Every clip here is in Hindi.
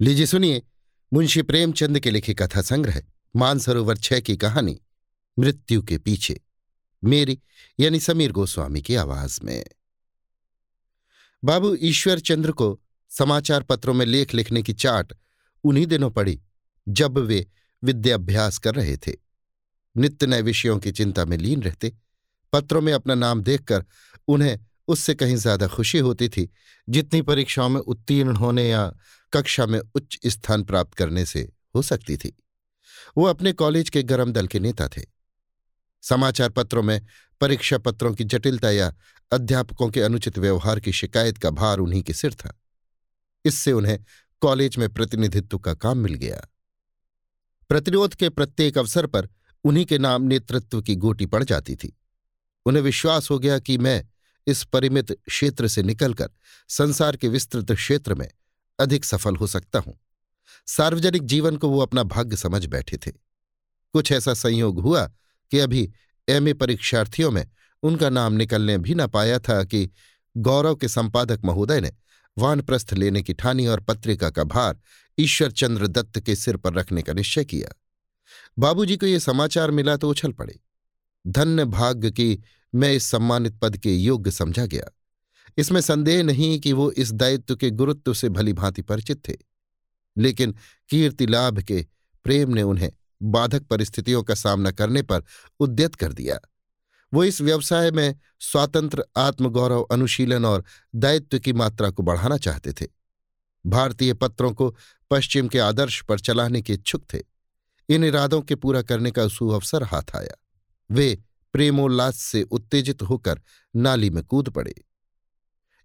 लीजिए सुनिए, मुंशी प्रेमचंद के लिखे कथा संग्रह, मानसरोवर छह की कहानी, मृत्यु के पीछे, मेरी, यानी समीर गोस्वामी की आवाज़ में। बाबू ईश्वर चंद्र को समाचार पत्रों में लेख लिखने की चाट उन्हीं दिनों पड़ी, जब वे विद्याभ्यास कर रहे थे। नित्य नए विषयों की चिंता में लीन रहते, पत्रों में अपना नाम देखकर उन्हें उससे कहीं ज़्यादा खुशी होती थी, जितनी परीक्षाओं में उत्तीर्ण होने या कक्षा में उच्च स्थान प्राप्त करने से हो सकती थी। वो अपने कॉलेज के गरम दल के नेता थे। समाचार पत्रों में परीक्षा पत्रों की जटिलता या अध्यापकों के अनुचित व्यवहार की शिकायत का भार उन्हीं के सिर था। इससे उन्हें कॉलेज में प्रतिनिधित्व का काम मिल गया। प्रतिरोध के प्रत्येक अवसर पर उन्हीं के नाम नेतृत्व की गोटी पड़ जाती थी। उन्हें विश्वास हो गया कि मैं इस परिमित क्षेत्र से निकलकर संसार के विस्तृत क्षेत्र में अधिक सफल हो सकता हूँ। सार्वजनिक जीवन को वो अपना भाग्य समझ बैठे थे। कुछ ऐसा संयोग हुआ कि अभी एमए परीक्षार्थियों में उनका नाम निकलने भी न पाया था कि गौरव के संपादक महोदय ने वानप्रस्थ लेने की ठानी और पत्रिका का भार ईश्वर चंद्र दत्त के सिर पर रखने का निश्चय किया। बाबूजी को ये समाचार मिला तो उछल पड़े। धन्य भाग्य की मैं इस सम्मानित पद के योग्य समझा गया। इसमें संदेह नहीं कि वो इस दायित्व के गुरुत्व से भली भांति परिचित थे, लेकिन कीर्ति लाभ के प्रेम ने उन्हें बाधक परिस्थितियों का सामना करने पर उद्यत कर दिया। वो इस व्यवसाय में स्वातंत्र, आत्मगौरव, अनुशीलन और दायित्व की मात्रा को बढ़ाना चाहते थे। भारतीय पत्रों को पश्चिम के आदर्श पर चलाने के इच्छुक थे। इन इरादों के पूरा करने का सुअवसर हाथ आया। वे प्रेमोल्लास से उत्तेजित होकर नाली में कूद पड़े।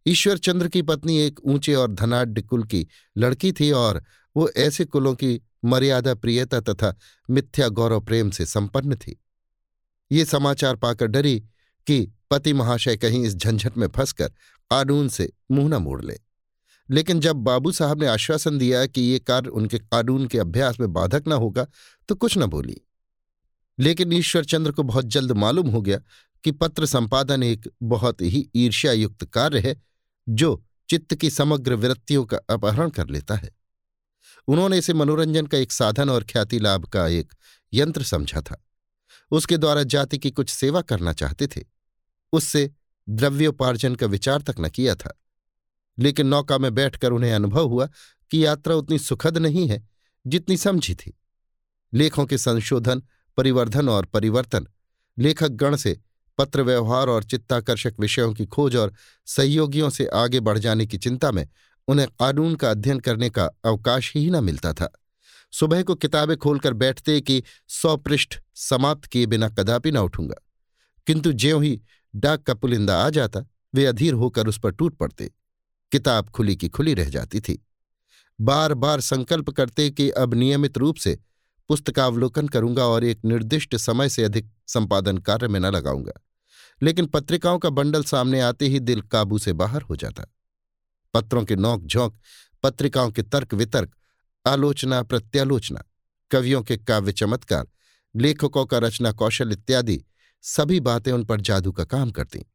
ईश्वर चंद्र की पत्नी एक ऊँचे और धनाढ़ कुल की लड़की थी और वो ऐसे कुलों की मर्यादा प्रियता तथा मिथ्या गौरव प्रेम से संपन्न थी। ये समाचार पाकर डरी कि पति महाशय कहीं इस झंझट में फंसकर कानून से मुँह न मोड़ ले। लेकिन जब बाबू साहब ने आश्वासन दिया कि ये कार्य उनके कानून के अभ्यास में बाधक न होगा तो कुछ न बोली। लेकिन ईश्वर चंद्र को बहुत जल्द मालूम हो गया कि पत्र संपादन एक बहुत ही ईर्ष्यायुक्त कार्य है जो चित्त की समग्र वृत्तियों का अपहरण कर लेता है। उन्होंने इसे मनोरंजन का एक साधन और ख्याति लाभ का एक यंत्र समझा था। उसके द्वारा जाति की कुछ सेवा करना चाहते थे। उससे द्रव्योपार्जन का विचार तक न किया था। लेकिन नौका में बैठकर उन्हें अनुभव हुआ कि यात्रा उतनी सुखद नहीं है जितनी समझी थी। लेखों के संशोधन, परिवर्धन और परिवर्तन लेखक गण से पत्र व्यवहार और चित्ताकर्षक विषयों की खोज और सहयोगियों से आगे बढ़ जाने की चिंता में उन्हें कानून का अध्ययन करने का अवकाश ही न मिलता था। सुबह को किताबें खोलकर बैठते कि सौ पृष्ठ समाप्त किए बिना कदापि न उठूँगा। किंतु ज्यों ही डाक का पुलिंदा आ जाता, वे अधीर होकर उस पर टूट पड़ते। किताब खुली की खुली रह जाती थी। बार बार संकल्प करते कि अब नियमित रूप से पुस्तकावलोकन करूँगा और एक निर्दिष्ट समय से अधिक संपादन कार्य में न लगाऊँगा। लेकिन पत्रिकाओं का बंडल सामने आते ही दिल काबू से बाहर हो जाता। पत्रों के नोक झोंक पत्रिकाओं के तर्क वितर्क आलोचना प्रत्यालोचना, कवियों के काव्य चमत्कार, लेखकों का रचना कौशल इत्यादि, सभी बातें उन पर जादू का काम करती।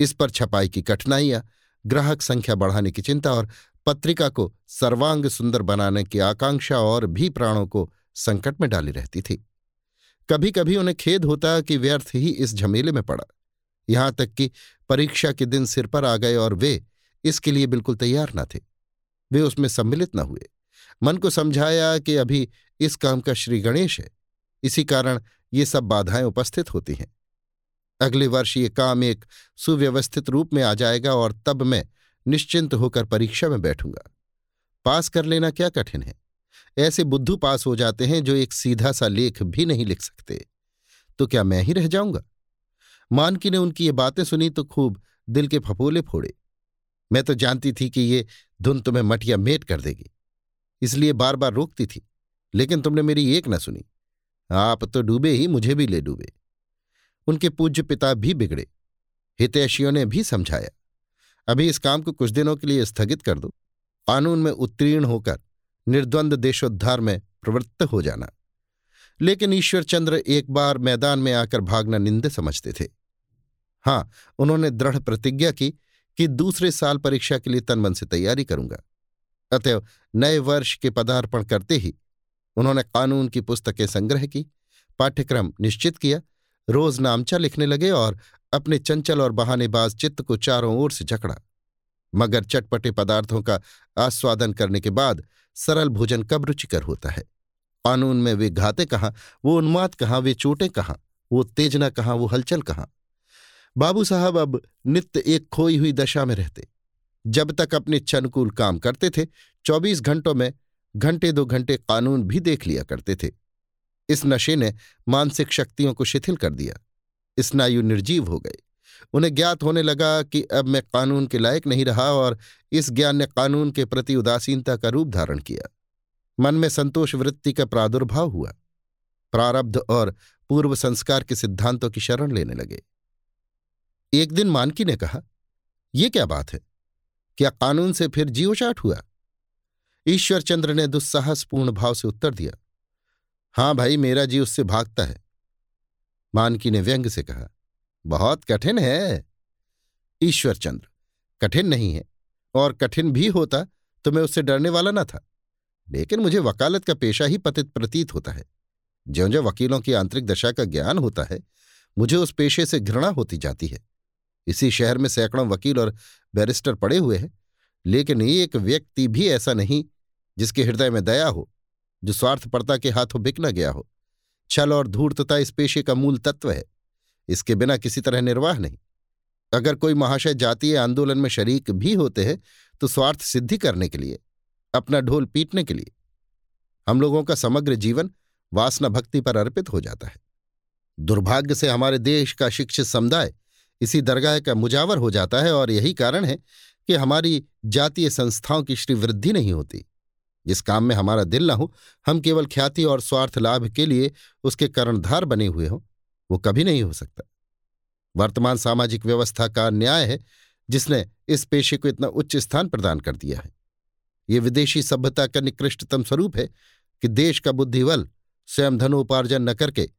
इस पर छपाई की कठिनाइयाँ, ग्राहक संख्या बढ़ाने की चिंता और पत्रिका को सर्वांग सुंदर बनाने की आकांक्षा और भी प्राणों को संकट में डाली रहती थी। कभी कभी उन्हें खेद होता कि व्यर्थ ही इस झमेले में पड़ा। यहाँ तक कि परीक्षा के दिन सिर पर आ गए और वे इसके लिए बिल्कुल तैयार न थे। वे उसमें सम्मिलित न हुए। मन को समझाया कि अभी इस काम का श्री गणेश है। इसी कारण ये सब बाधाएँ उपस्थित होती हैं। अगले वर्ष ये काम एक सुव्यवस्थित रूप में आ जाएगा और तब मैं निश्चिंत होकर परीक्षा में बैठूँगा। पास कर लेना क्या कठिन है? ऐसे बुद्धू पास हो जाते हैं जो एक सीधा सा लेख भी नहीं लिख सकते। तो क्या मैं ही रह जाऊँगा? मानकी ने उनकी ये बातें सुनी तो खूब दिल के फपोले फोड़े। मैं तो जानती थी कि ये धुन तुम्हें मटिया मेट कर देगी, इसलिए बार बार रोकती थी, लेकिन तुमने मेरी एक न सुनी। आप तो डूबे ही, मुझे भी ले डूबे। उनके पूज्य पिता भी बिगड़े, हितैषियों ने भी समझाया। अभी इस काम को कुछ दिनों के लिए स्थगित कर दो। कानून में उत्तीर्ण होकर निर्द्वंद देशोद्धार में प्रवृत्त हो जाना। लेकिन ईश्वरचंद्र एक बार मैदान में आकर भागना निंदे समझते थे। हाँ, उन्होंने दृढ़ प्रतिज्ञा की कि दूसरे साल परीक्षा के लिए तनमन से तैयारी करूँगा। अतएव नए वर्ष के पदार्पण करते ही उन्होंने कानून की पुस्तकें संग्रह की, पाठ्यक्रम निश्चित किया रोज नामचा लिखने लगे और अपने चंचल और बहानेबाज चित्त को चारों ओर से जकड़ा। मगर चटपटे पदार्थों का आस्वादन करने के बाद सरल भोजन कब रुचिकर होता है? कानून में वे घाते कहाँ, वो उन्माद कहाँ, वे चोटें कहाँ, वो उत्तेजना कहाँ, वो हलचल कहाँ? बाबू साहब अब नित्य एक खोई हुई दशा में रहते। जब तक अपने इच्छानुकूल काम करते थे, चौबीस घंटों में घंटे दो घंटे कानून भी देख लिया करते थे। इस नशे ने मानसिक शक्तियों को शिथिल कर दिया। स्नायु निर्जीव हो गए। उन्हें ज्ञात होने लगा कि अब मैं कानून के लायक नहीं रहा और इस ज्ञान ने कानून के प्रति उदासीनता का रूप धारण किया। मन में संतोष वृत्ति का प्रादुर्भाव हुआ। प्रारब्ध और पूर्व संस्कार के सिद्धांतों की शरण लेने लगे। एक दिन मानकी ने कहा यह क्या बात है? क्या कानून से फिर जीवचाट हुआ? ईश्वरचंद्र ने दुस्साहसपूर्ण भाव से उत्तर दिया, हाँ भाई, मेरा जी उससे भागता है। मानकी ने व्यंग से कहा, बहुत कठिन है। ईश्वरचंद्र, कठिन नहीं है, और कठिन भी होता तो मैं उससे डरने वाला न था, लेकिन मुझे वकालत का पेशा ही पतित प्रतीत होता है। ज्यो ज्यो वकीलों की आंतरिक दशा का ज्ञान होता है, मुझे उस पेशे से घृणा होती जाती है। इसी शहर में सैकड़ों वकील और बैरिस्टर पड़े हुए हैं। लेकिन एक व्यक्ति भी ऐसा नहीं, जिसके हृदय में दया हो, जो स्वार्थपरता के हाथों बिक न गया हो। छल और धूर्तता इस पेशे का मूल तत्व है। इसके बिना किसी तरह निर्वाह नहीं। अगर कोई महाशय जातीय आंदोलन में शरीक भी होते हैं तो स्वार्थ सिद्धि करने के लिए, अपना ढोल पीटने के लिए। हम लोगों का समग्र जीवन वासना भक्ति पर अर्पित हो जाता है। दुर्भाग्य से हमारे देश का शिक्षित समुदाय इसी दरगाह का मुजावर हो जाता है और यही कारण है कि हमारी जातीय संस्थाओं की श्रीवृद्धि नहीं होती। जिस काम में हमारा दिल न हो, हम केवल ख्याति और स्वार्थ लाभ के लिए उसके कर्णधार बने हुए हों, वो कभी नहीं हो सकता। वर्तमान सामाजिक व्यवस्था का न्याय है, जिसने इस पेशे को इतना उच्च स्थान प्रदान कर दिया है। ये विदेशी सभ्यता का निकृष्टतम स्वरूप है कि देश का बुद्धिबल, स्वयं धनोपार्जन न करके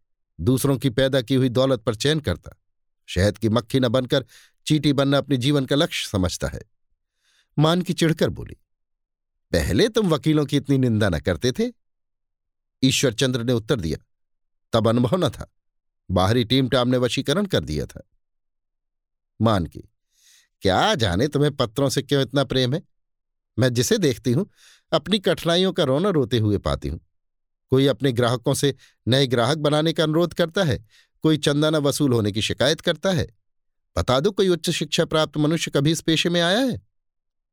दूसरों की पैदा की हुई दौलत पर चयन करता। शहद की मक्खी न बनकर चीटी बनना अपने जीवन का लक्ष्य समझता है। मान की चिढ़कर बोली, पहले तुम वकीलों की इतनी निंदा न करते थे? ईश्वरचंद्र ने उत्तर दिया, तब अनुभव न था। बाहरी टीम टाम ने वशीकरण कर दिया था। मान की, क्या जाने तुम्हें पत्रों से क्यों इतना प्रेम है? मैं जिसे देखती हूँ, अपनी कठिनाइयों का रोना रोते हुए पाती हूँ। कोई अपने ग्राहकों से नए ग्राहक बनाने का अनुरोध करता है कोई चंदा न वसूल होने की शिकायत करता है? बता दो कोई उच्च शिक्षा प्राप्त मनुष्य कभी इस पेशे में आया है?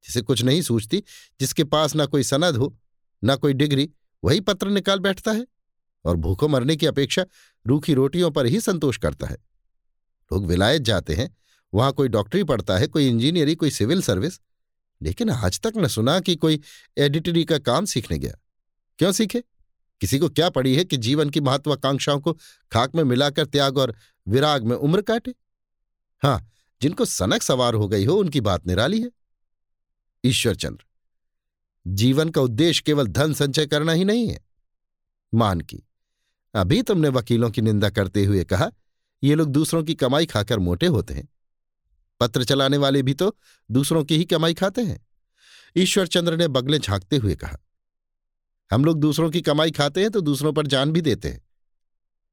जिसे कुछ नहीं सूझती, जिसके पास ना कोई सनद हो, ना कोई डिग्री, वही पत्र निकाल बैठता है और भूखों मरने की अपेक्षा रूखी रोटियों पर ही संतोष करता है। लोग विलायत जाते हैं, वहाँ कोई डॉक्टरी पढ़ता है, कोई इंजीनियरिंग कोई सिविल सर्विस। लेकिन आज तक न सुना कि कोई एडिटरी का काम सीखने गया। क्यों सीखे? किसी को क्या पड़ी है कि जीवन की महत्वाकांक्षाओं को खाक में मिलाकर त्याग और विराग में उम्र काटे? हाँ जिनको सनक सवार हो गई हो, उनकी बात निराली है। ईश्वरचंद्र, जीवन का उद्देश्य केवल धन संचय करना ही नहीं है। मान की, अभी तुमने वकीलों की निंदा करते हुए कहा, ये लोग दूसरों की कमाई खाकर मोटे होते हैं। पत्र चलाने वाले भी तो दूसरों की ही कमाई खाते हैं। ईश्वरचंद्र ने बगले झांकते हुए कहा हम लोग दूसरों की कमाई खाते हैं तो दूसरों पर जान भी देते हैं।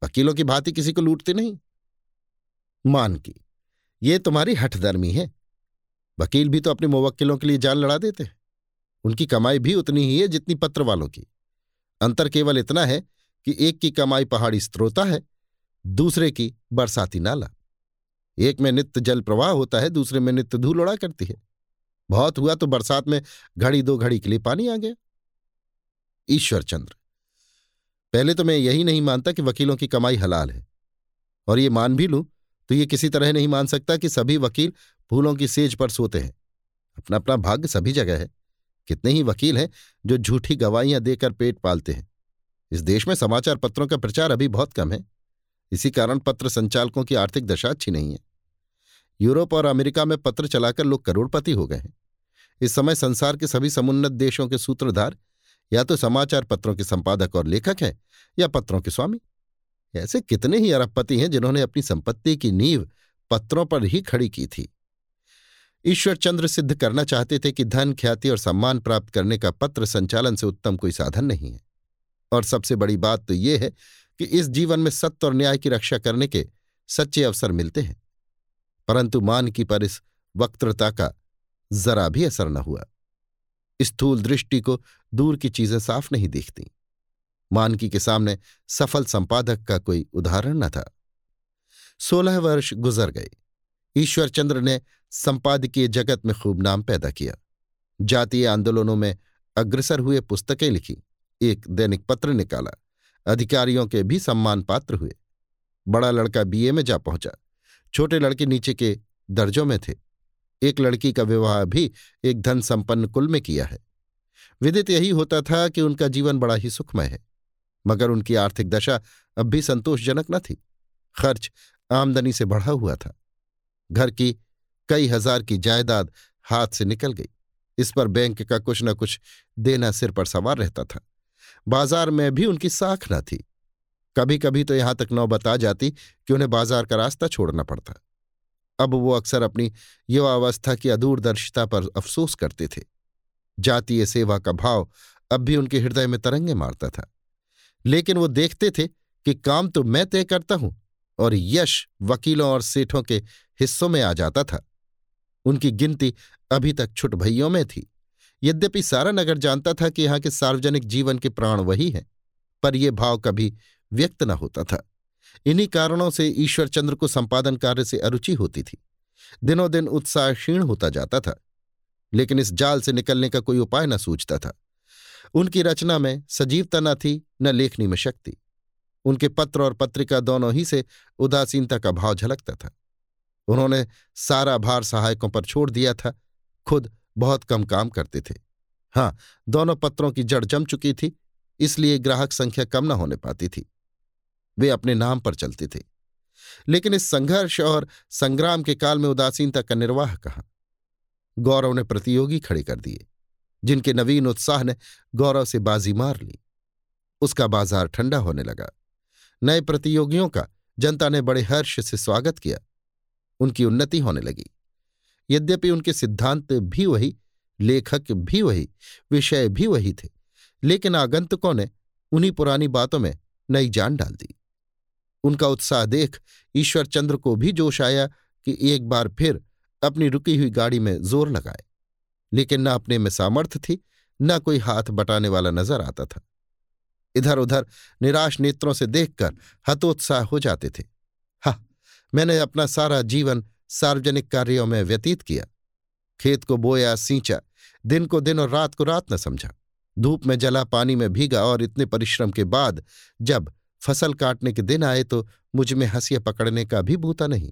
वकीलों की भांति किसी को लूटते नहीं। मान की, ये तुम्हारी हठधर्मी है। वकील भी तो अपने मुवक्किलों के लिए जान लड़ा देते हैं। उनकी कमाई भी उतनी ही है जितनी पत्र वालों की। अंतर केवल इतना है कि एक की कमाई पहाड़ी स्त्रोता है, दूसरे की बरसाती नाला। एक में नित्य जल प्रवाह होता है, दूसरे में नित्य धूल उड़ा करती है। बहुत हुआ तो बरसात में घड़ी दो घड़ी के लिए पानी आ गया। ईश्वरचंद्र पहले तो मैं यही नहीं मानता कि वकीलों की कमाई हलाल है। और ये मान भी लूँ तो ये किसी तरह नहीं मान सकता कि सभी वकील फूलों की सेज पर सोते हैं। अपना अपना भाग्य सभी जगह है। कितने ही वकील हैं जो झूठी गवाहियाँ देकर पेट पालते हैं। इस देश में समाचार पत्रों का प्रचार अभी बहुत कम है। इसी कारण पत्र संचालकों की आर्थिक दशा अच्छी नहीं है। यूरोप और अमेरिका में पत्र चलाकर लोग करोड़पति हो गए हैं। इस समय संसार के सभी समुन्नत देशों के सूत्रधार या तो समाचार पत्रों के संपादक और लेखक हैं, या पत्रों के स्वामी। ऐसे कितने ही अरबपति हैं जिन्होंने अपनी संपत्ति की नींव पत्रों पर ही खड़ी की थी। ईश्वर चंद्र सिद्ध करना चाहते थे कि धन, ख्याति और सम्मान प्राप्त करने का पत्र संचालन से उत्तम कोई साधन नहीं है। और सबसे बड़ी बात तो यह है कि इस जीवन में सत्य और न्याय की रक्षा करने के सच्चे अवसर मिलते हैं। परंतु मान की पर इस वक्त्रता का जरा भी असर न हुआ। स्थूल दृष्टि को दूर की चीज़ें साफ़ नहीं देखती। मानकी के सामने सफल संपादक का कोई उदाहरण न था। सोलह वर्ष गुजर गए। ईश्वरचंद्र ने संपादकीय जगत में खूब नाम पैदा किया। जातीय आंदोलनों में अग्रसर हुए पुस्तकें लिखी, एक दैनिक पत्र निकाला, अधिकारियों के भी सम्मान पात्र हुए। बड़ा लड़का बीए में जा पहुँचा। छोटे लड़के नीचे के दर्जों में थे। एक लड़की का विवाह भी एक धन संपन्न कुल में किया है। विदित यही होता था कि उनका जीवन बड़ा ही सुखमय है, मगर उनकी आर्थिक दशा अब भी संतोषजनक न थी। खर्च आमदनी से बढ़ा हुआ था। घर की कई हज़ार की जायदाद हाथ से निकल गई। इस पर बैंक का कुछ न कुछ देना सिर पर सवार रहता था। बाज़ार में भी उनकी साख न थी। कभी कभी तो यहाँ तक नौबत आ जाती कि उन्हें बाज़ार का रास्ता छोड़ना पड़ता। अब वो अक्सर अपनी युवावस्था की अदूरदर्शिता पर अफसोस करते थे। जातीय सेवा का भाव अब भी उनके हृदय में तरंगे मारता था। लेकिन वो देखते थे कि काम तो मैं तय करता हूँ और यश वकीलों और सेठों के हिस्सों में आ जाता था। उनकी गिनती अभी तक छुट भइयों में थी। यद्यपि सारा नगर जानता था कि यहाँ के सार्वजनिक जीवन के प्राण वही हैं, पर यह भाव कभी व्यक्त न होता था। इन्हीं कारणों से ईश्वरचंद्र को संपादन कार्य से अरुचि होती थी। दिनों दिन उत्साह क्षीण होता जाता था, लेकिन इस जाल से निकलने का कोई उपाय न सूझता था। उनकी रचना में सजीवता न थी, न लेखनी में शक्ति। उनके पत्र और पत्रिका दोनों ही से उदासीनता का भाव झलकता था। उन्होंने सारा भार सहायकों पर छोड़ दिया था, खुद बहुत कम काम करते थे। हाँ दोनों पत्रों की जड़ जम चुकी थी, इसलिए ग्राहक संख्या कम न होने पाती थी। वे अपने नाम पर चलते थे। लेकिन इस संघर्ष और संग्राम के काल में उदासीनता का निर्वाह कहा? गौरव ने प्रतियोगी खड़े कर दिए, जिनके नवीन उत्साह ने गौरव से बाजी मार ली। उसका बाज़ार ठंडा होने लगा। नए प्रतियोगियों का, जनता ने बड़े हर्ष से स्वागत किया। उनकी उन्नति होने लगी। यद्यपि उनके सिद्धांत भी वही, लेखक भी वही, विषय भी वही थे, लेकिन आगंतुकों ने उन्हीं पुरानी बातों में नई जान डाल दी। उनका उत्साह देख ईश्वर चंद्र को भी जोश आया कि एक बार फिर अपनी रुकी हुई गाड़ी में ज़ोर लगाए। लेकिन न अपने में सामर्थ्य थी, न कोई हाथ बटाने वाला नज़र आता था। इधर उधर निराश नेत्रों से देखकर हतोत्साह हो जाते थे। हा, मैंने अपना सारा जीवन सार्वजनिक कार्यों में व्यतीत किया। खेत को बोया, सींचा, दिन को दिन और रात को रात न समझा। धूप में जला, पानी में भीगा और इतने परिश्रम के बाद जब फ़सल काटने के दिन आए तो मुझमें हंसिया पकड़ने का भी भूता नहीं।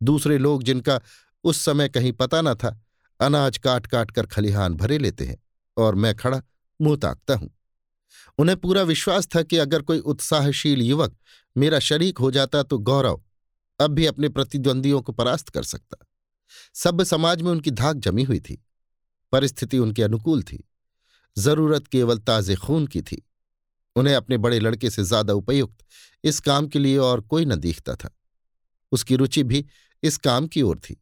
दूसरे लोग जिनका उस समय कहीं पता न था, अनाज काट काट कर खलिहान भरे लेते हैं और मैं खड़ा मुँह ताकता हूँ। उन्हें पूरा विश्वास था कि अगर कोई उत्साहशील युवक मेरा शरीक हो जाता तो गौरव अब भी अपने प्रतिद्वंदियों को परास्त कर सकता। सभ्य समाज में उनकी धाक जमी हुई थी, परिस्थिति उनके अनुकूल थी, ज़रूरत केवल ताजे खून की थी। उन्हें अपने बड़े लड़के से ज़्यादा उपयुक्त, इस काम के लिए और कोई न दिखता था। उसकी रुचि भी इस काम की ओर थी,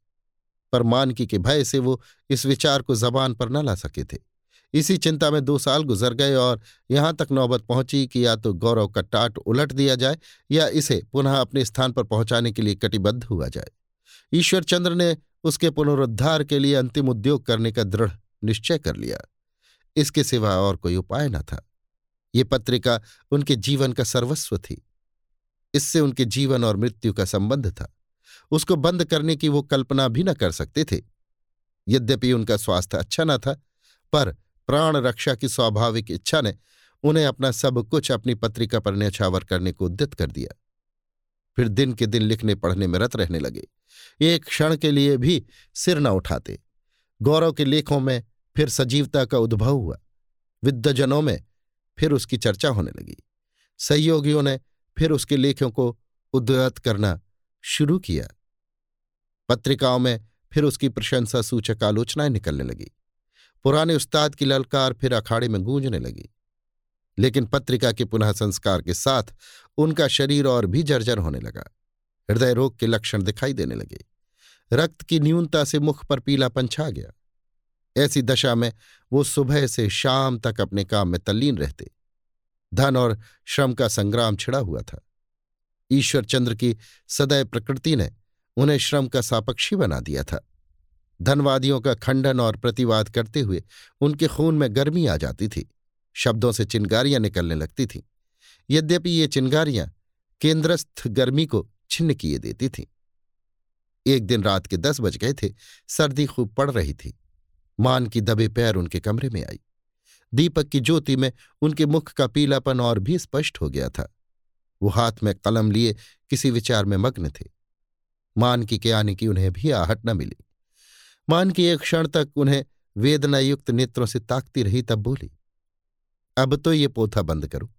पर मानकी के भय से वो इस विचार को जबान पर न ला सके थे। इसी चिंता में दो साल गुजर गए और यहाँ तक नौबत पहुँची कि या तो गौरव का टाट उलट दिया जाए या इसे पुनः अपने स्थान पर पहुँचाने के लिए कटिबद्ध हुआ जाए। ईश्वरचंद्र ने उसके पुनरुद्धार के लिए अंतिम उद्योग करने का दृढ़ निश्चय कर लिया। इसके सिवा और कोई उपाय न था। ये पत्रिका उनके जीवन का सर्वस्व थी। इससे उनके जीवन और मृत्यु का संबंध था। उसको बंद करने की वो कल्पना भी न कर सकते थे। यद्यपि उनका स्वास्थ्य अच्छा न था, पर प्राण रक्षा की स्वाभाविक इच्छा ने उन्हें अपना सब कुछ अपनी पत्रिका पर न्यछावर करने को उद्यत कर दिया। फिर दिन के दिन लिखने, पढ़ने में रत रहने लगे। एक क्षण के लिए भी सिर न उठाते। गौरव के लेखों में फिर सजीवता का उद्भव हुआ। विद्वजनों में फिर उसकी चर्चा होने लगी। सहयोगियों ने फिर उसके लेखों को उद्यत करना शुरू किया। पत्रिकाओं में फिर उसकी प्रशंसा सूचक आलोचनाएँ निकलने लगी। पुराने उस्ताद की ललकार फिर अखाड़े में गूंजने लगी। लेकिन पत्रिका के पुनः संस्कार के साथ उनका शरीर और भी जर्जर होने लगा। हृदय रोग के लक्षण दिखाई देने लगे। रक्त की न्यूनता से मुख पर पीलापन छा गया। ऐसी दशा में वो सुबह से शाम तक अपने काम में तल्लीन रहते। धन और श्रम का संग्राम छिड़ा हुआ था। ईश्वर चंद्र की सदैव प्रकृति ने उन्हें श्रम का सापक्षी बना दिया था। धनवादियों का खंडन और प्रतिवाद करते हुए उनके खून में गर्मी आ जाती थी। शब्दों से चिंगारियाँ निकलने लगती थीं। यद्यपि ये चिंगारियाँ केंद्रस्थ गर्मी को छिन्न किए देती थीं। एक दिन रात के दस बज गए थे, सर्दी खूब पड़ रही थी। मान की दबे पैर उनके कमरे में आई। दीपक की ज्योति में उनके मुख का पीलापन और भी स्पष्ट हो गया था। वो हाथ में कलम लिए किसी विचार में मग्न थे। मान की आने की उन्हें भी आहट न मिली। मान की एक क्षण तक उन्हें वेदनायुक्त नेत्रों से ताकती रही तब बोली, अब तो ये पोथा बंद करो।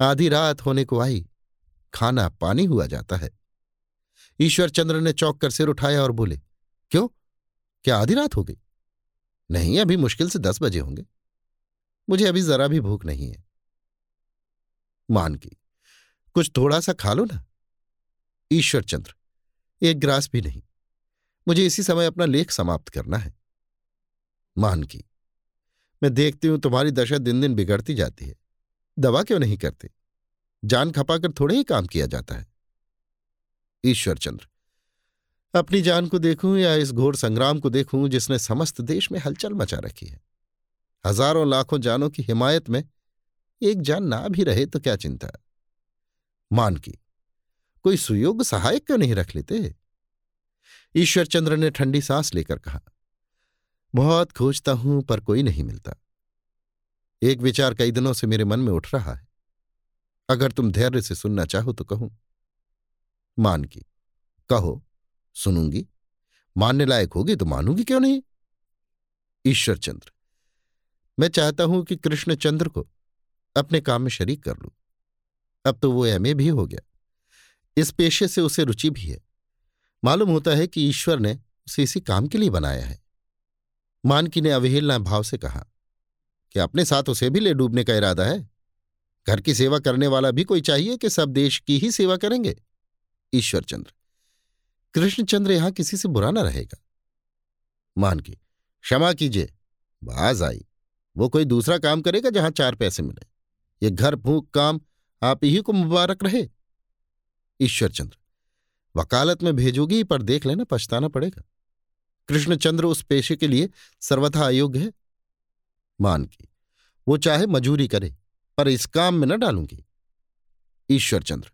आधी रात होने को आई, खाना पानी हुआ जाता है। ईश्वर चंद्र ने चौक कर सिर उठाया और बोले, क्यों? क्या आधी रात हो गई? नहीं, अभी मुश्किल से दस बजे होंगे। मुझे अभी जरा भी भूख नहीं है। मान की, कुछ थोड़ा सा खा लो ना। ईश्वर चंद्र, एक ग्रास भी नहीं। मुझे इसी समय अपना लेख समाप्त करना है। मान की, मैं देखती हूँ तुम्हारी दशा दिन दिन बिगड़ती जाती है। दवा क्यों नहीं करते? जान खपाकर थोड़े ही काम किया जाता है। ईश्वर चंद्र अपनी जान को देखूँ या इस घोर संग्राम को देखूँ जिसने समस्त देश में हलचल मचा रखी है। हज़ारों लाखों जानों की हिमायत में एक जान ना भी रहे तो क्या चिंता? मान की, कोई सुयोग सहायक क्यों नहीं रख लेते? ईश्वर चंद्र ने ठंडी सांस लेकर कहा, बहुत खोजता हूँ पर कोई नहीं मिलता। एक विचार कई दिनों से मेरे मन में उठ रहा है। अगर तुम धैर्य से सुनना चाहो तो कहूँ। मान की, कहो सुनूँगी। मानने लायक होगी तो मानूँगी, क्यों नहीं? ईश्वर चंद्र, मैं चाहता हूँ कि कृष्णचंद्र को अपने काम में शरीक कर लूँ। अब तो वो एमए भी हो गया। इस पेशे से उसे रुचि भी है। मालूम होता है कि ईश्वर ने उसे इसी काम के लिए बनाया है। मानकी ने अवहेलना भाव से कहा कि अपने साथ उसे भी ले डूबने का इरादा है? घर की सेवा करने वाला भी कोई चाहिए कि सब देश की ही सेवा करेंगे? ईश्वर चंद्र कृष्णचंद्र यहाँ किसी से बुरा ना रहेगा। मान की, क्षमा कीजिए, बाज आई। वो कोई दूसरा काम करेगा जहाँ चार पैसे मिले। ये घर फूक काम, आप ही को मुबारक रहे। ईश्वरचंद्र, वकालत में भेजोगी, पर देख लेना, पछताना पड़ेगा। कृष्णचंद्र उस पेशे के लिए सर्वथा अयोग्य है। मान की, वो चाहे मजूरी करे, पर इस काम में न डालूँगी। ईश्वरचंद्र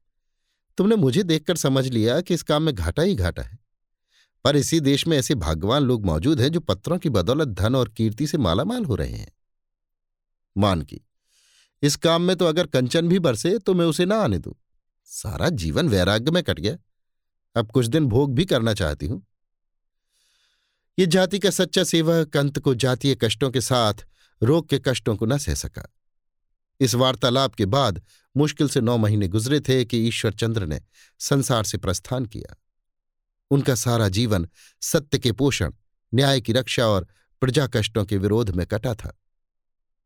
तुमने मुझे देखकर समझ लिया कि इस काम में घाटा ही घाटा है। पर इसी देश में ऐसे भाग्यवान लोग मौजूद हैं जो पत्रों की बदौलत धन और कीर्ति से मालामाल हो रहे हैं। मान की, इस काम में तो अगर कंचन भी बरसे तो मैं उसे ना आने दूँ। सारा जीवन वैराग्य में कट गया। अब कुछ दिन भोग भी करना चाहती हूँ। ये जाति का सच्चा सेवक अंत को जातीय कष्टों के साथ, रोग के कष्टों को न सह सका। इस वार्तालाप के बाद मुश्किल से नौ महीने गुजरे थे कि ईश्वरचंद्र ने संसार से प्रस्थान किया। उनका सारा जीवन सत्य के पोषण, न्याय की रक्षा और प्रजा कष्टों के विरोध में कटा था।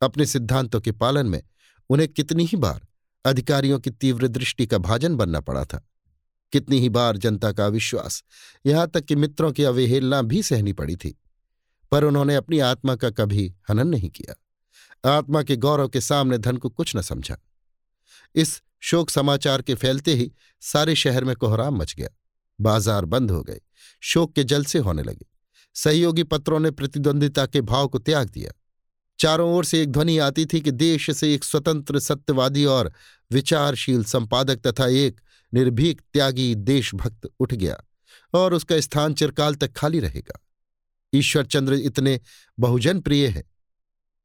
अपने सिद्धांतों के पालन में उन्हें कितनी ही बार अधिकारियों की तीव्र दृष्टि का भाजन बनना पड़ा था। कितनी ही बार जनता का अविश्वास, यहाँ तक कि मित्रों की अवहेलना भी सहनी पड़ी थी, पर उन्होंने अपनी आत्मा का कभी हनन नहीं किया। आत्मा के गौरव के सामने धन को कुछ न समझा। इस शोक समाचार के फैलते ही सारे शहर में कोहराम मच गया। बाज़ार बंद हो गए। शोक के जल से होने लगे। सहयोगी पत्रों ने प्रतिद्वंदिता के भाव को त्याग दिया। चारों ओर से एक ध्वनि आती थी कि देश से एक स्वतंत्र, सत्यवादी और विचारशील संपादक तथा एक निर्भीक, त्यागी देशभक्त उठ गया और उसका स्थान चिरकाल तक खाली रहेगा। ईश्वरचंद्र इतने बहुजन प्रिय है।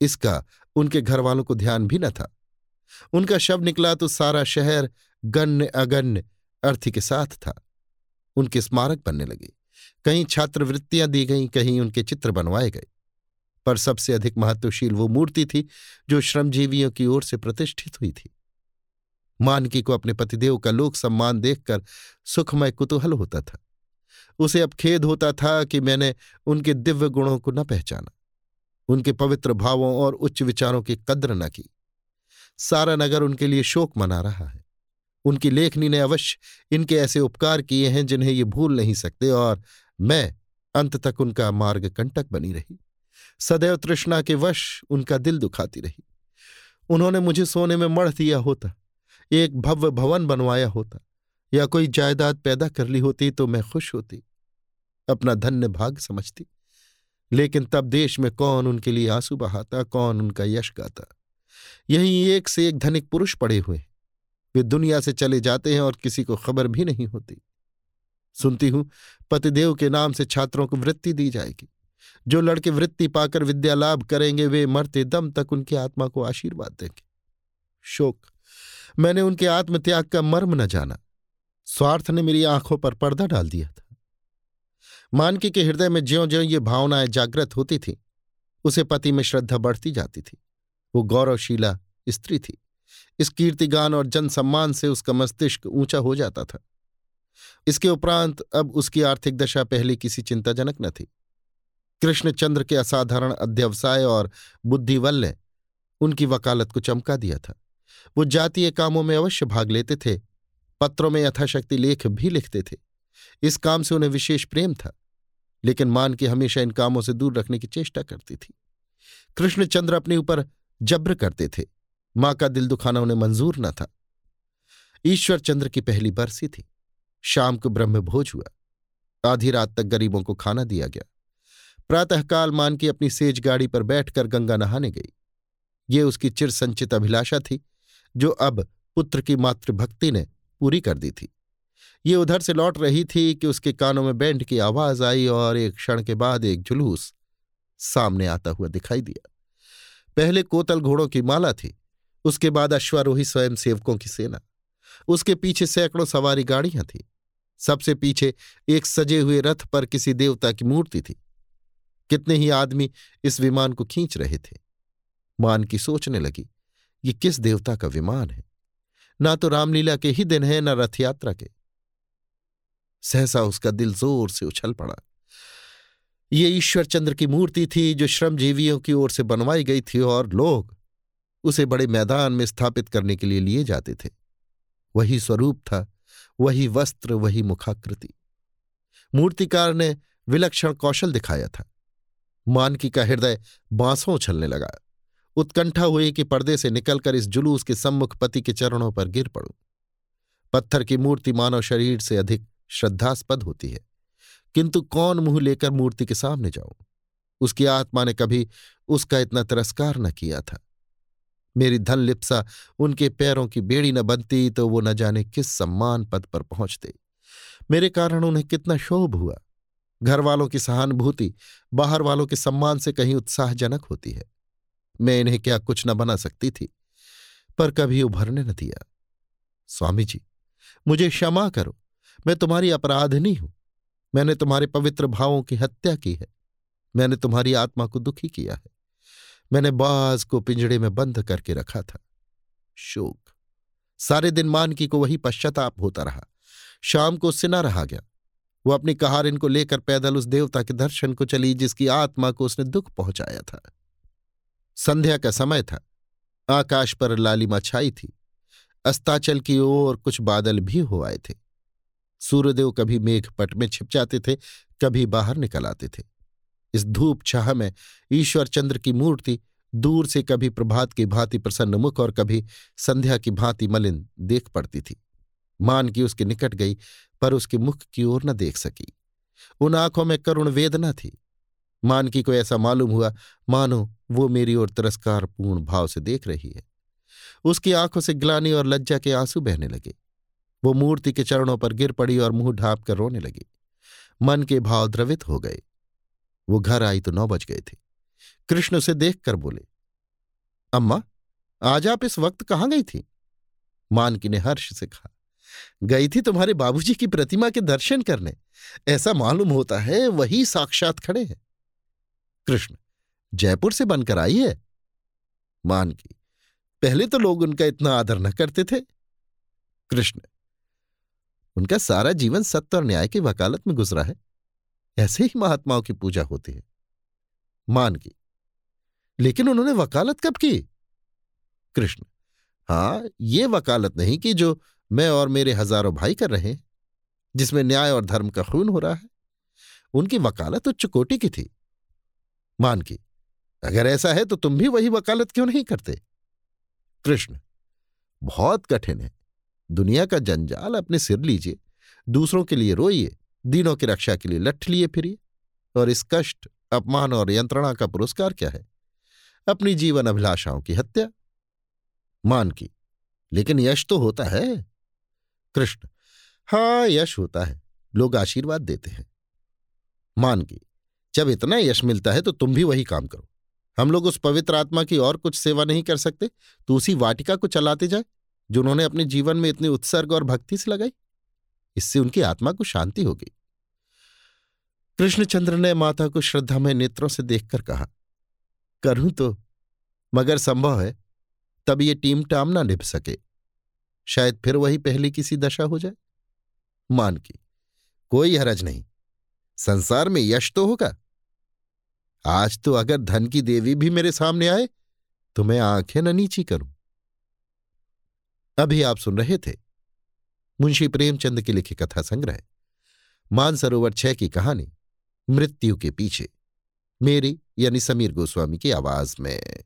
इसका उनके घर वालों को ध्यान भी न था। उनका शव निकला तो सारा शहर गण्य अगण्य अर्थी के साथ था। उनके स्मारक बनने लगे। कहीं छात्रवृत्तियाँ दी गईं, कहीं उनके चित्र बनवाए गए। पर सबसे अधिक महत्वशील वो मूर्ति थी, जो श्रमजीवियों की ओर से प्रतिष्ठित हुई थी। मानकी को अपने पतिदेव का लोक सम्मान देखकर सुखमय कुतूहल होता था। उसे अब खेद होता था कि मैंने उनके दिव्य गुणों को न पहचाना। उनके पवित्र भावों और उच्च विचारों की कद्र न की। सारा नगर उनके लिए शोक मना रहा है। उनकी लेखनी ने अवश्य इनके ऐसे उपकार किए हैं जिन्हें ये भूल नहीं सकते और मैं अंत तक उनका मार्ग कंटक बनी रही। सदैव तृष्णा के वश उनका दिल दुखाती रही। उन्होंने मुझे सोने में मढ़ दिया होता, एक भव्य भवन बनवाया होता, या कोई जायदाद पैदा कर ली होती तो मैं खुश होती, अपना धन्य भाग समझती। लेकिन तब देश में कौन उनके लिए आँसू बहाता, कौन उनका यश गाता। यही एक से एक धनिक पुरुष पड़े हुए। वे दुनिया से चले जाते हैं और किसी को खबर भी नहीं होती। सुनती हूँ, पतिदेव के नाम से छात्रों को वृत्ति दी जाएगी। जो लड़के वृत्ति पाकर विद्या लाभ करेंगे, वे मरते दम तक उनकी आत्मा को आशीर्वाद देंगे। शोक। मैंने उनके आत्मत्याग का मर्म न जाना। स्वार्थ ने मेरी आँखों पर पर्दा डाल दिया था। मानकी के हृदय में ज्यो ज्यो ये भावनाएँ जागृत होती थीं, उसे पति में श्रद्धा बढ़ती जाती थी। वो गौरवशीला स्त्री थी। इस कीर्तिगान और जन सम्मान से उसका मस्तिष्क ऊँचा हो जाता था। इसके उपरांत अब उसकी आर्थिक दशा पहले किसी चिंताजनक न थी। कृष्णचंद्र के असाधारण अध्यवसाय और बुद्धिवल ने उनकी वकालत को चमका दिया था। वो जातीय कामों में अवश्य भाग लेते थे, पत्रों में यथाशक्ति लेख भी लिखते थे। इस काम से उन्हें विशेष प्रेम था, लेकिन मान के हमेशा इन कामों से दूर रखने की चेष्टा करती थी। कृष्णचंद्र अपने ऊपर जब्र करते थे। माँ का दिल दुखाना उन्हें मंजूर न था। ईश्वर चंद्र की पहली बरसी थी। शाम को ब्रह्म भोज हुआ। आधी रात तक गरीबों को खाना दिया गया। प्रातःकाल मान की अपनी सेज गाड़ी पर बैठकर गंगा नहाने गई। ये उसकी चिर संचित अभिलाषा थी, जो अब पुत्र की मातृभक्ति ने पूरी कर दी थी। ये उधर से लौट रही थी कि उसके कानों में बैंड की आवाज़ आई और एक क्षण के बाद एक जुलूस सामने आता हुआ दिखाई दिया। पहले कोतल घोड़ों की माला थी, उसके बाद अश्वारोही स्वयं सेवकों की सेना। उसके पीछे सैकड़ों सवारी गाड़ियाँ थी। सबसे पीछे एक सजे हुए रथ पर किसी देवता की मूर्ति थी। कितने ही आदमी इस विमान को खींच रहे थे। मान की सोचने लगी, ये किस देवता का विमान है? ना तो रामलीला के ही दिन है, न रथ यात्रा के। सहसा उसका दिल ज़ोर से उछल पड़ा। ये ईश्वरचंद्र की मूर्ति थी जो श्रमजीवियों की ओर से बनवाई गई थी और लोग उसे बड़े मैदान में स्थापित करने के लिए लिए जाते थे। वही स्वरूप था, वही वस्त्र, वही मुखाकृति। मूर्तिकार ने विलक्षण कौशल दिखाया था। मानकी का हृदय बांसों उछलने लगा। उत्कंठा हुई कि पर्दे से निकलकर इस जुलूस के सम्मुख पति के चरणों पर गिर पड़ू। पत्थर की मूर्ति मानव शरीर से अधिक श्रद्धास्पद होती है। किंतु कौन मुँह लेकर मूर्ति के सामने जाऊँ? उसकी आत्मा ने कभी उसका इतना तिरस्कार न किया था। मेरी धन लिप्सा उनके पैरों की बेड़ी न बनती तो वो न जाने किस सम्मान पद पर पहुँचते। मेरे कारण उन्हें कितना शोभ हुआ। घर वालों की सहानुभूति बाहर वालों के सम्मान से कहीं उत्साहजनक होती है। मैं इन्हें क्या कुछ न बना सकती थी, पर कभी उभरने न दिया। स्वामी जी, मुझे क्षमा करो। मैं तुम्हारी अपराधनी हूँ। मैंने तुम्हारे पवित्र भावों की हत्या की है। मैंने तुम्हारी आत्मा को दुखी किया है। मैंने बाज को पिंजड़े में बंद करके रखा था। शोक। सारे दिन मानकी को वही पश्चाताप होता रहा। शाम को उससे रहा गया। वो अपनी कहारिन को लेकर पैदल उस देवता के दर्शन को चली, जिसकी आत्मा को उसने दुख पहुँचाया था। संध्या का समय था। आकाश पर लालिमा छाई थी। अस्ताचल की ओर कुछ बादल भी हो आए थे। सूर्यदेव कभी मेघपट में छिप जाते थे, कभी बाहर निकल आते थे। इस धूप छाह में ईश्वर चंद्र की मूर्ति, दूर से कभी प्रभात की भांति प्रसन्न मुख और कभी संध्या की भांति मलिन देख पड़ती थी। मान की उसके निकट गई, पर उसके मुख की ओर न देख सकी। उन आँखों में करुण वेदना थी। मानकी को ऐसा मालूम हुआ, मानो वो मेरी ओर तिरस्कारपूर्ण भाव से देख रही है। उसकी आँखों से ग्लानी और लज्जा के आँसू बहने लगे। वो मूर्ति के चरणों पर गिर पड़ी और मुँह ढांप कर रोने लगी। मन के भाव द्रवित हो गए। वो घर आई तो नौ बज गए थे। कृष्ण उसे देख कर बोले, अम्मा, आज आप इस वक्त कहाँ गई थी? मानकी ने हर्ष से कहा, गई थी तुम्हारे बाबूजी की प्रतिमा के दर्शन करने। ऐसा मालूम होता है वही साक्षात खड़े हैं। कृष्ण, जयपुर से बनकर आई है? मानकी, पहले तो लोग उनका इतना आदर न करते थे। कृष्ण उनका सारा जीवन सत्य और न्याय की वकालत में गुजरा है। ऐसे ही महात्माओं की पूजा होती है। मान की। लेकिन उन्होंने वकालत कब की? कृष्ण। हाँ, ये वकालत नहीं कि जो मैं और मेरे हज़ारों भाई कर रहे हैं, जिसमें न्याय और धर्म का खून हो रहा है। उनकी वकालत उच्च कोटि की थी। मान की। अगर ऐसा है तो तुम भी वही वकालत क्यों नहीं करते? कृष्ण। बहुत कठिन है। दुनिया का जंजाल अपने सिर लीजिए। दूसरों के लिए रोइए, दीनों की रक्षा के लिए लठ लिए फिरिए। और इस कष्ट, अपमान और यंत्रणा का पुरस्कार क्या है? अपनी जीवन अभिलाषाओं की हत्या। मान की, लेकिन यश तो होता है। कृष्ण हाँ यश होता है। लोग आशीर्वाद देते हैं। मान की, जब इतना यश मिलता है तो तुम भी वही काम करो। हम लोग उस पवित्र आत्मा की और कुछ सेवा नहीं कर सकते। तो उसी वाटिका को चलाते जाए। जो उन्होंने अपने जीवन में इतनी उत्सर्ग और भक्ति से लगाई। इससे उनकी आत्मा को शांति होगी। कृष्णचंद्र ने माता को श्रद्धामय नेत्रों से देखकर कहा, करूँ तो मगर संभव है, तब ये टीम टाम ना निभ सके। शायद फिर वही पहली किसी दशा हो जाए। मान की, कोई हरज नहीं, संसार में यश तो होगा। आज तो अगर धन की देवी भी मेरे सामने आए तो मैं आँखें न नीची करूँ। अभी आप सुन रहे थे मुंशी प्रेमचंद के लिखे कथा संग्रह। मानसरोवर छह की कहानी, मृत्यु के पीछे। मेरी यानी समीर गोस्वामी की आवाज़ में।